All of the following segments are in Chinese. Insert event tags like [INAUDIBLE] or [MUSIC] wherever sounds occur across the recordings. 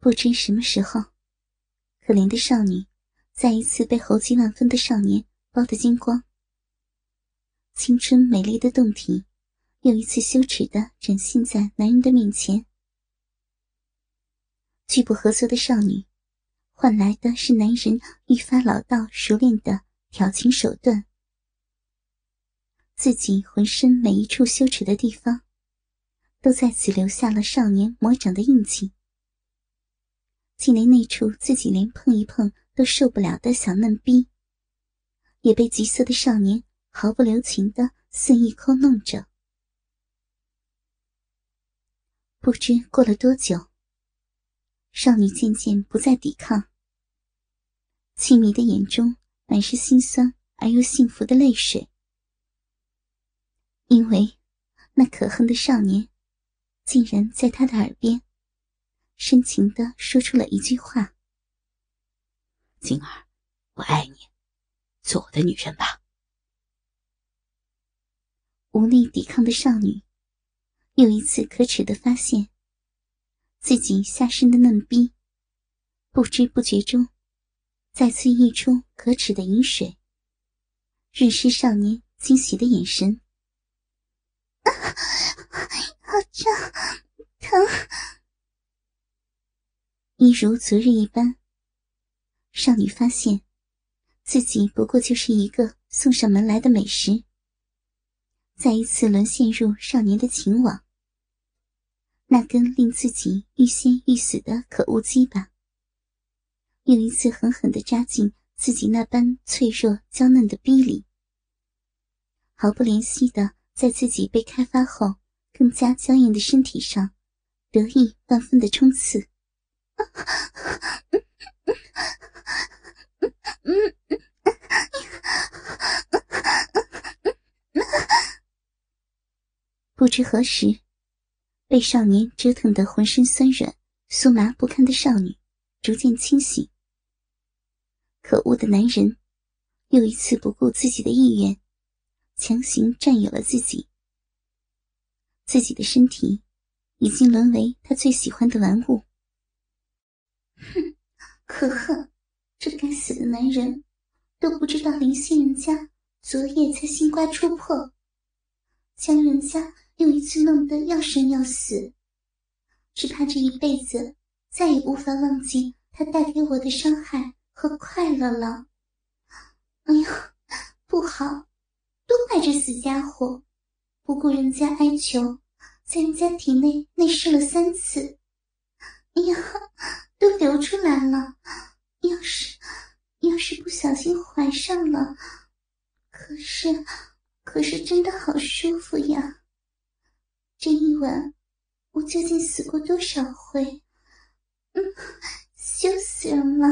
不知什么时候，可怜的少女再一次被猴急万分的少年包得精光，青春美丽的胴体又一次羞耻的展现在男人的面前。拒不合作的少女，换来的是男人愈发老道熟练的调情手段。自己浑身每一处羞耻的地方，都在此留下了少年魔掌的印记。竟连那处自己连碰一碰都受不了的小嫩逼，也被橘色的少年毫不留情的肆意抠弄着。不知过了多久，少女渐渐不再抵抗，凄迷的眼中满是心酸而又幸福的泪水，因为那可恨的少年竟然在她的耳边。深情的说出了一句话：“静儿，我爱你，做我的女人吧。”无力抵抗的少女，又一次可耻的发现，自己下身的嫩逼，不知不觉中，再次溢出可耻的饮水，润湿少年惊喜的眼神。[LAUGHS] 好胀，疼。一如昨日一般，少女发现自己不过就是一个送上门来的美食，再一次沦陷入少年的情网。那根令自己欲仙欲死的可恶鸡巴，又一次狠狠的扎进自己那般脆弱娇嫩的逼里，毫不怜惜的在自己被开发后更加娇艳的身体上得意万分的冲刺。[LAUGHS] 不知何时，被少年折腾得浑身酸软、酥麻不堪的少女逐渐清醒。可恶的男人又一次不顾自己的意愿，强行占有了自己。自己的身体已经沦为他最喜欢的玩物。哼，[LAUGHS] 可恨！这该死的男人，都不知道林心人家昨夜才新瓜出破，将人家又一次弄得要生要死，只怕这一辈子再也无法忘记他带给我的伤害和快乐了。哎呀，不好！都怪这死家伙，不顾人家哀求，在人家体内内射了三次。哎呀！都流出来了，要是要是不小心怀上了，可是可是真的好舒服呀！这一晚我究竟死过多少回？嗯，羞死人了！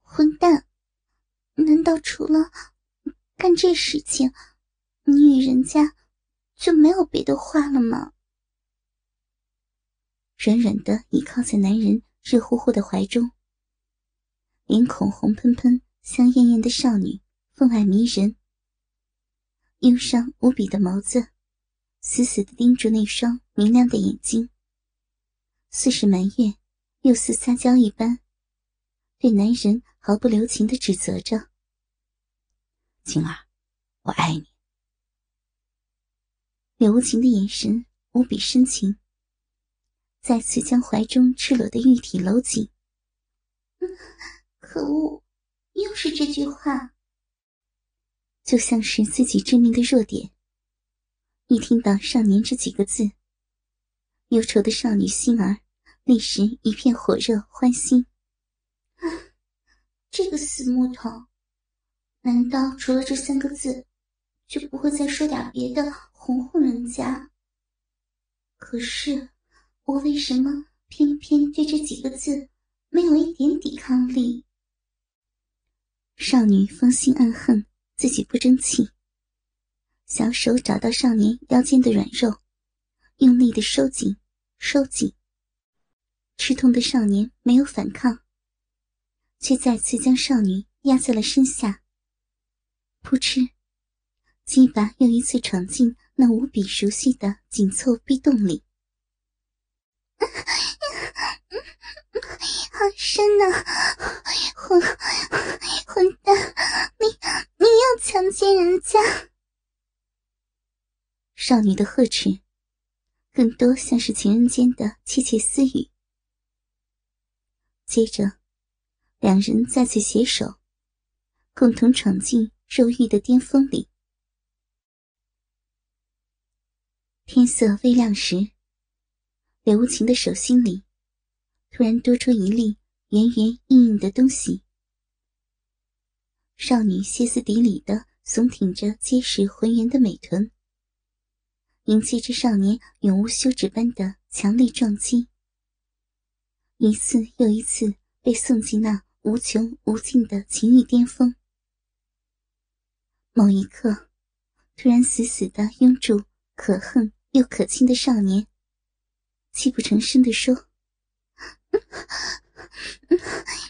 混蛋，难道除了干这事情，你与人家就没有别的话了吗？软软的倚靠在男人。热乎乎的怀中，脸孔红喷喷、香艳艳的少女，分外迷人。忧伤无比的眸子，死死的盯住那双明亮的眼睛，似是埋怨，又似撒娇一般，对男人毫不留情的指责着：“晴儿，我爱你。”柳无情的眼神无比深情。再次将怀中赤裸的玉体搂紧。可恶，又是这句话，就像是自己致命的弱点。一听到“少年”这几个字，忧愁的少女心儿立时一片火热欢欣。这个死木头，难道除了这三个字，就不会再说点别的哄哄人家？可是。我为什么偏偏对这几个字没有一点抵抗力？少女芳心暗恨自己不争气，小手找到少年腰间的软肉，用力的收紧、收紧。吃痛的少年没有反抗，却再次将少女压在了身下。扑哧，鸡巴又一次闯进那无比熟悉的紧凑壁洞里。[LAUGHS] 身呢？混混蛋，你你又强奸人家！少女的呵斥，更多像是情人间的窃窃私语。接着，两人再次携手，共同闯进肉欲的巅峰里。天色微亮时，柳无情的手心里突然多出一粒圆圆硬硬的东西。少女歇斯底里的耸挺着结实浑圆的美臀，迎接着少年永无休止般的强力撞击，一次又一次被送进那无穷无尽的情欲巅峰。某一刻，突然死死的拥住可恨。又可亲的少年，泣不成声地说：“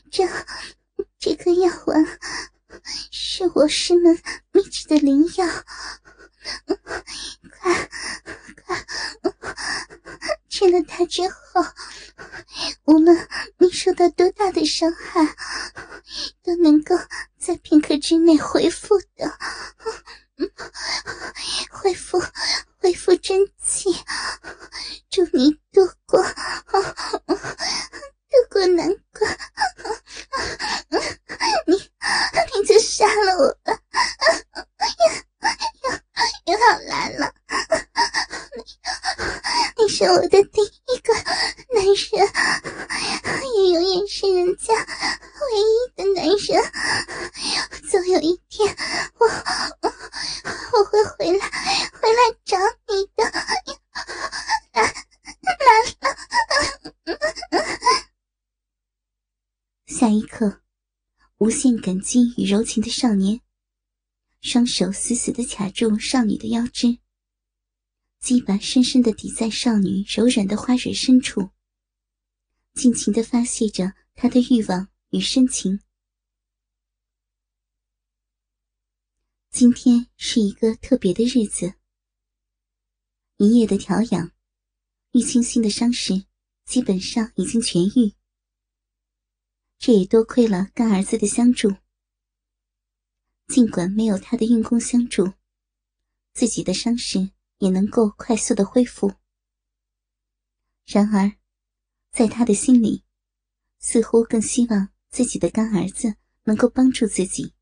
这这颗药丸是我师门秘制的灵药，快快吃了它之后，无论你受到多大的伤害，都能够在片刻之内恢复的，[LAUGHS] 恢复。”恢复真气，祝你度过度过难关。你你就杀了我吧，又又又要来了。你你是我的第一个男人，也永远是人家唯一的男人。总有一天，我我会回来，回来找。无限感激与柔情的少年，双手死死的卡住少女的腰肢，鸡巴深深的抵在少女柔软的花蕊深处，尽情的发泄着他的欲望与深情。今天是一个特别的日子，一夜的调养，玉清心的伤势基本上已经痊愈。这也多亏了干儿子的相助。尽管没有他的运功相助，自己的伤势也能够快速的恢复。然而，在他的心里，似乎更希望自己的干儿子能够帮助自己。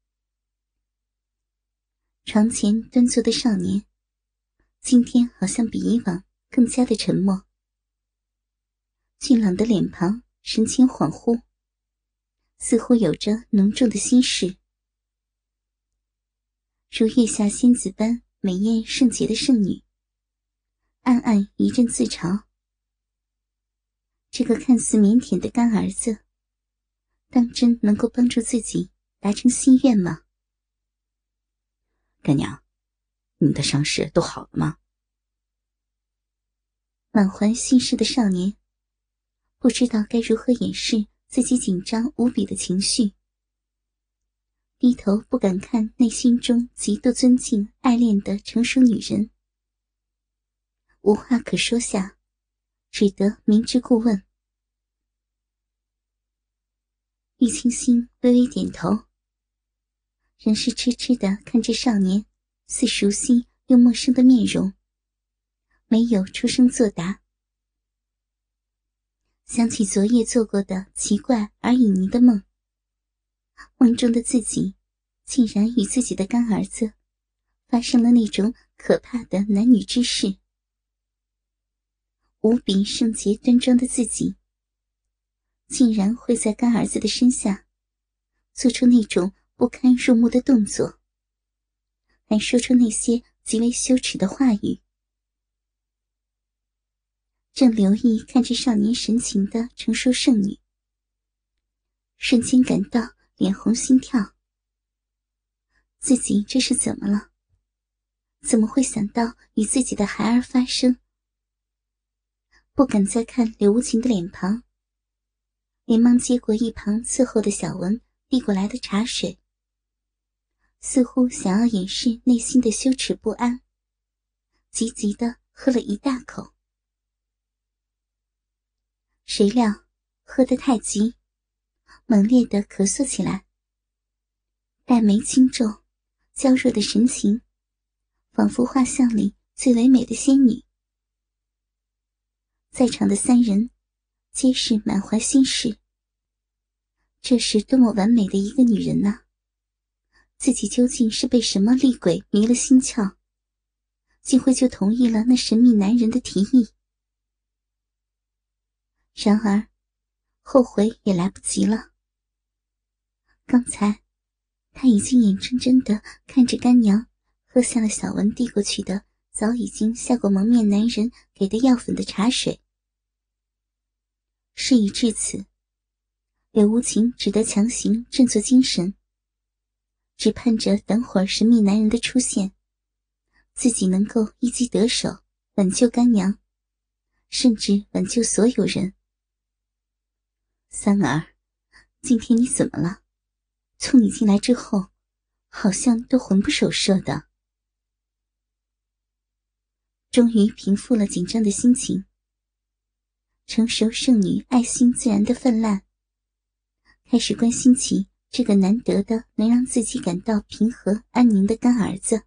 床前端坐的少年，今天好像比以往更加的沉默。俊朗的脸庞，神情恍惚。似乎有着浓重的心事，如月下仙子般美艳圣洁的圣女，暗暗一阵自嘲。这个看似腼腆的干儿子，当真能够帮助自己达成心愿吗？干娘，你的伤势都好了吗？满怀心事的少年，不知道该如何掩饰。自己紧张无比的情绪，低头不敢看内心中极度尊敬、爱恋的成熟女人，无话可说下，只得明知故问。玉清心微微点头，仍是痴痴的看着少年似熟悉又陌生的面容，没有出声作答。想起昨夜做过的奇怪而隐秘的梦，梦中的自己竟然与自己的干儿子发生了那种可怕的男女之事。无比圣洁端庄的自己，竟然会在干儿子的身下做出那种不堪入目的动作，还说出那些极为羞耻的话语。正留意看着少年神情的成熟圣女，瞬间感到脸红心跳。自己这是怎么了？怎么会想到与自己的孩儿发生？不敢再看刘无情的脸庞，连忙接过一旁伺候的小文递过来的茶水，似乎想要掩饰内心的羞耻不安，急急的喝了一大口。谁料喝得太急，猛烈的咳嗽起来，黛眉轻皱，娇弱的神情，仿佛画像里最唯美的仙女。在场的三人，皆是满怀心事。这是多么完美的一个女人呐！自己究竟是被什么厉鬼迷了心窍，竟会就同意了那神秘男人的提议？然而，后悔也来不及了。刚才，他已经眼睁睁的看着干娘喝下了小文递过去的早已经下过蒙面男人给的药粉的茶水。事已至此，柳无情只得强行振作精神，只盼着等会儿神秘男人的出现，自己能够一击得手，挽救干娘，甚至挽救所有人。三儿，今天你怎么了？从你进来之后，好像都魂不守舍的。终于平复了紧张的心情，成熟圣女爱心自然的泛滥，开始关心起这个难得的能让自己感到平和安宁的干儿子。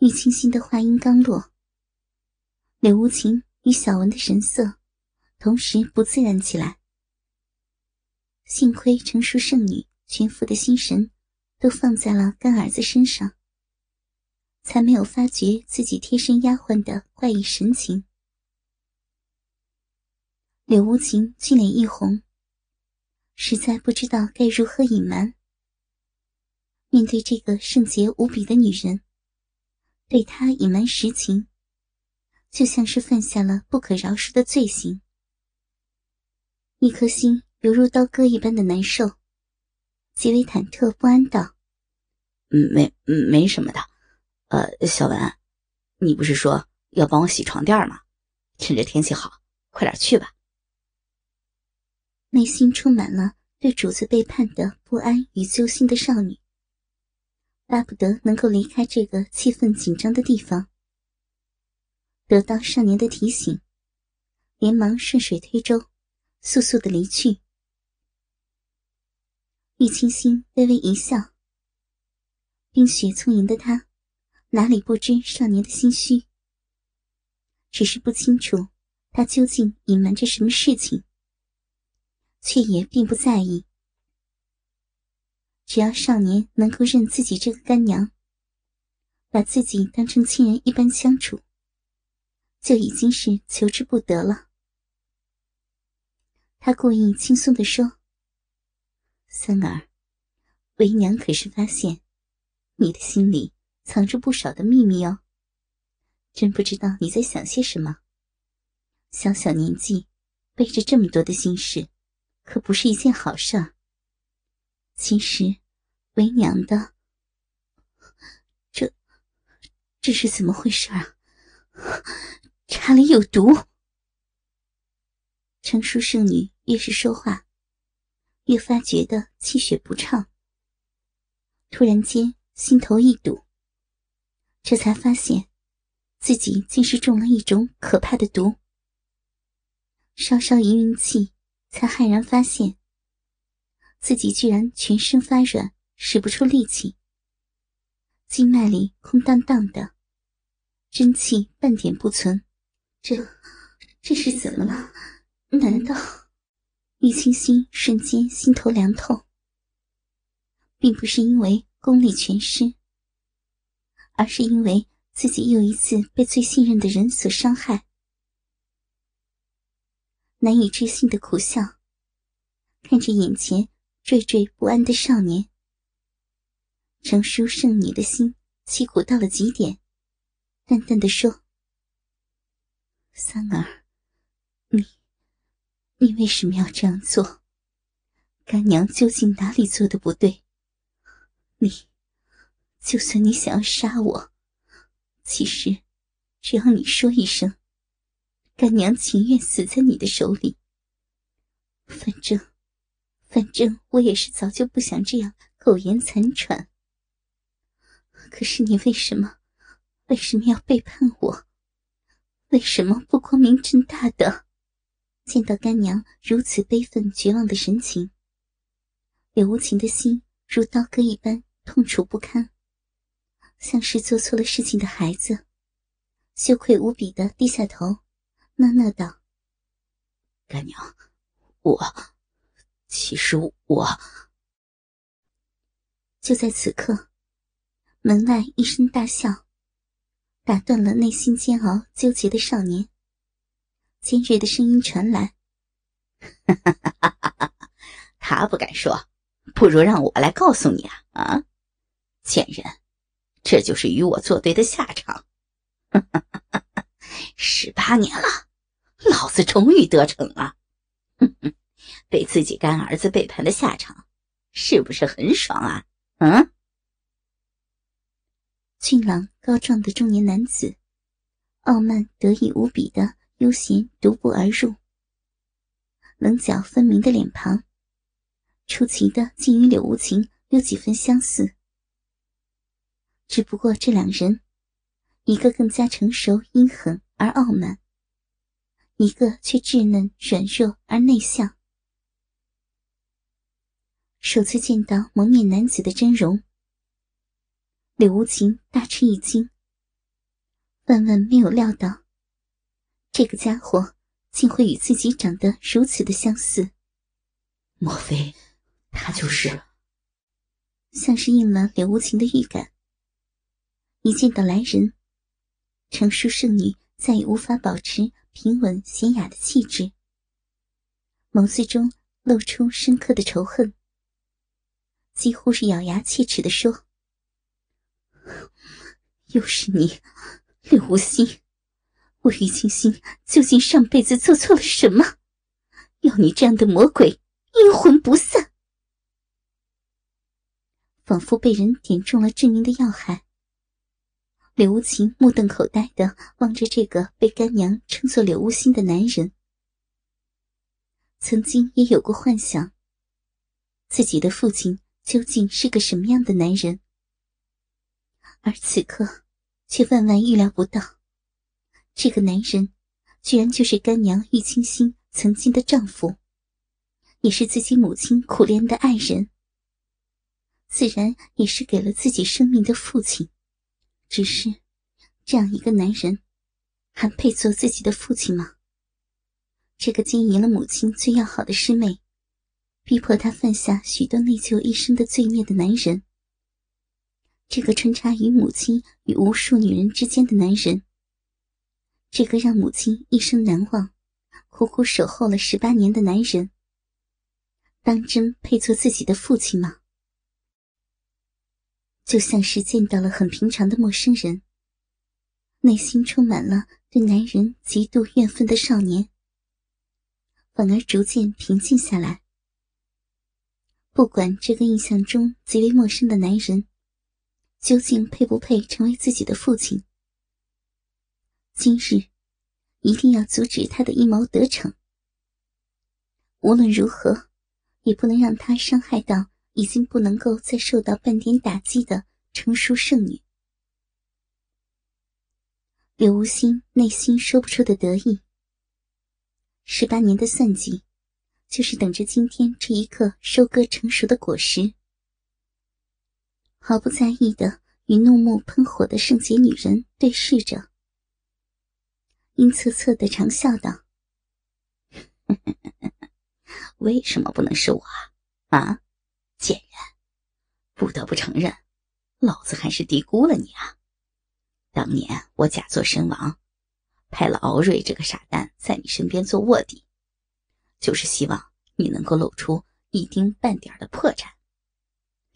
玉清心的话音刚落，柳无情与小文的神色。同时不自然起来。幸亏成熟圣女全副的心神都放在了干儿子身上，才没有发觉自己贴身丫鬟的怪异神情。柳无情俊脸一红，实在不知道该如何隐瞒。面对这个圣洁无比的女人，对她隐瞒实情，就像是犯下了不可饶恕的罪行。一颗心犹如刀割一般的难受，极为忐忑不安。道：“嗯，没，嗯，没什么的。呃，小文，你不是说要帮我洗床垫吗？趁着天气好，快点去吧。”内心充满了对主子背叛的不安与揪心的少女，巴不得能够离开这个气氛紧张的地方。得到少年的提醒，连忙顺水推舟。速速的离去。玉清心微微一笑，冰雪聪颖的她，哪里不知少年的心虚？只是不清楚他究竟隐瞒着什么事情，却也并不在意。只要少年能够认自己这个干娘，把自己当成亲人一般相处，就已经是求之不得了。他故意轻松地说：“三儿，为娘可是发现，你的心里藏着不少的秘密哦。真不知道你在想些什么。小小年纪，背着这么多的心事，可不是一件好事。其实，为娘的，这，这是怎么回事啊？茶里有毒。”成熟圣女越是说话，越发觉得气血不畅。突然间心头一堵，这才发现自己竟是中了一种可怕的毒。稍稍一运气，才骇然发现自己居然全身发软，使不出力气，经脉里空荡荡的，真气半点不存。这，这是怎么了？难道玉清心瞬间心头凉透？并不是因为功力全失，而是因为自己又一次被最信任的人所伤害，难以置信的苦笑，看着眼前惴惴不安的少年，成熟圣女的心凄苦到了极点，淡淡的说：“三儿，”你为什么要这样做？干娘究竟哪里做的不对？你，就算你想要杀我，其实只要你说一声，干娘情愿死在你的手里。反正，反正我也是早就不想这样苟延残喘。可是你为什么，为什么要背叛我？为什么不光明正大的？见到干娘如此悲愤绝望的神情，柳无情的心如刀割一般痛楚不堪，像是做错了事情的孩子，羞愧无比的低下头，讷讷道：“干娘，我其实我……”就在此刻，门外一声大笑，打断了内心煎熬纠结的少年。尖锐的声音传来：“他不敢说，不如让我来告诉你啊！啊，贱人，这就是与我作对的下场。[LAUGHS] 十八年了，老子终于得逞了！[LAUGHS] 被自己干儿子背叛的下场，是不是很爽啊？嗯？”俊朗高壮的中年男子，傲慢得意无比的。悠闲独步而入，棱角分明的脸庞，出奇的竟与柳无情有几分相似。只不过这两人，一个更加成熟阴狠而傲慢，一个却稚嫩软弱而内向。首次见到蒙面男子的真容，柳无情大吃一惊，万万没有料到。这个家伙竟会与自己长得如此的相似，莫非他就是？像是应了柳无情的预感。一见到来人，成熟圣女再也无法保持平稳娴雅的气质，眸子中露出深刻的仇恨，几乎是咬牙切齿的说：“ [LAUGHS] 又是你，柳无心！”我于清心究竟上辈子做错了什么，要你这样的魔鬼阴魂不散？仿佛被人点中了致命的要害。柳无情目瞪口呆的望着这个被干娘称作柳无心的男人，曾经也有过幻想，自己的父亲究竟是个什么样的男人，而此刻却万万预料不到。这个男人，居然就是干娘玉清心曾经的丈夫，也是自己母亲苦恋的爱人，自然也是给了自己生命的父亲。只是，这样一个男人，还配做自己的父亲吗？这个经营了母亲最要好的师妹，逼迫她犯下许多内疚一生的罪孽的男人，这个穿插于母亲与无数女人之间的男人。这个让母亲一生难忘、苦苦守候了十八年的男人，当真配做自己的父亲吗？就像是见到了很平常的陌生人，内心充满了对男人极度怨愤的少年，反而逐渐平静下来。不管这个印象中极为陌生的男人，究竟配不配成为自己的父亲。今日一定要阻止他的阴谋得逞。无论如何，也不能让他伤害到已经不能够再受到半点打击的成熟圣女。柳无心内心说不出的得意。十八年的算计，就是等着今天这一刻收割成熟的果实。毫不在意的与怒目喷火的圣洁女人对视着。阴恻恻的长笑道：“为什么不能是我啊？啊，贱人！不得不承认，老子还是低估了你啊！当年我假作身亡，派了敖瑞这个傻蛋在你身边做卧底，就是希望你能够露出一丁半点的破绽。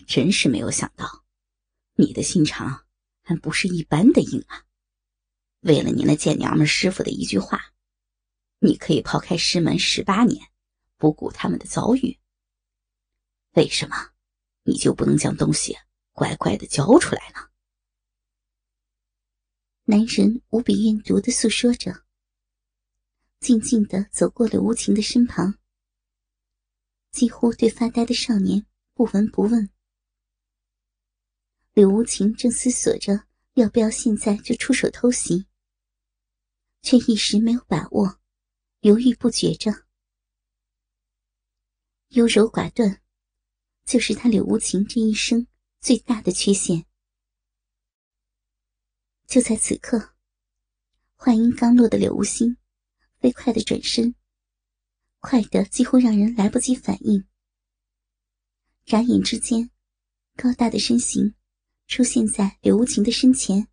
真是没有想到，你的心肠还不是一般的硬啊！”为了你那贱娘们师傅的一句话，你可以抛开师门十八年，不顾他们的遭遇。为什么你就不能将东西乖乖的交出来呢？男人无比怨毒的诉说着，静静的走过了无情的身旁，几乎对发呆的少年不闻不问。柳无情正思索着要不要现在就出手偷袭。却一时没有把握，犹豫不决着。优柔寡断，就是他柳无情这一生最大的缺陷。就在此刻，话音刚落的柳无心，飞快的转身，快的几乎让人来不及反应。眨眼之间，高大的身形出现在柳无情的身前，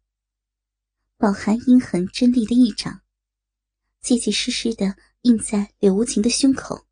饱含阴狠真厉的一掌，结结实实的印在柳无情的胸口。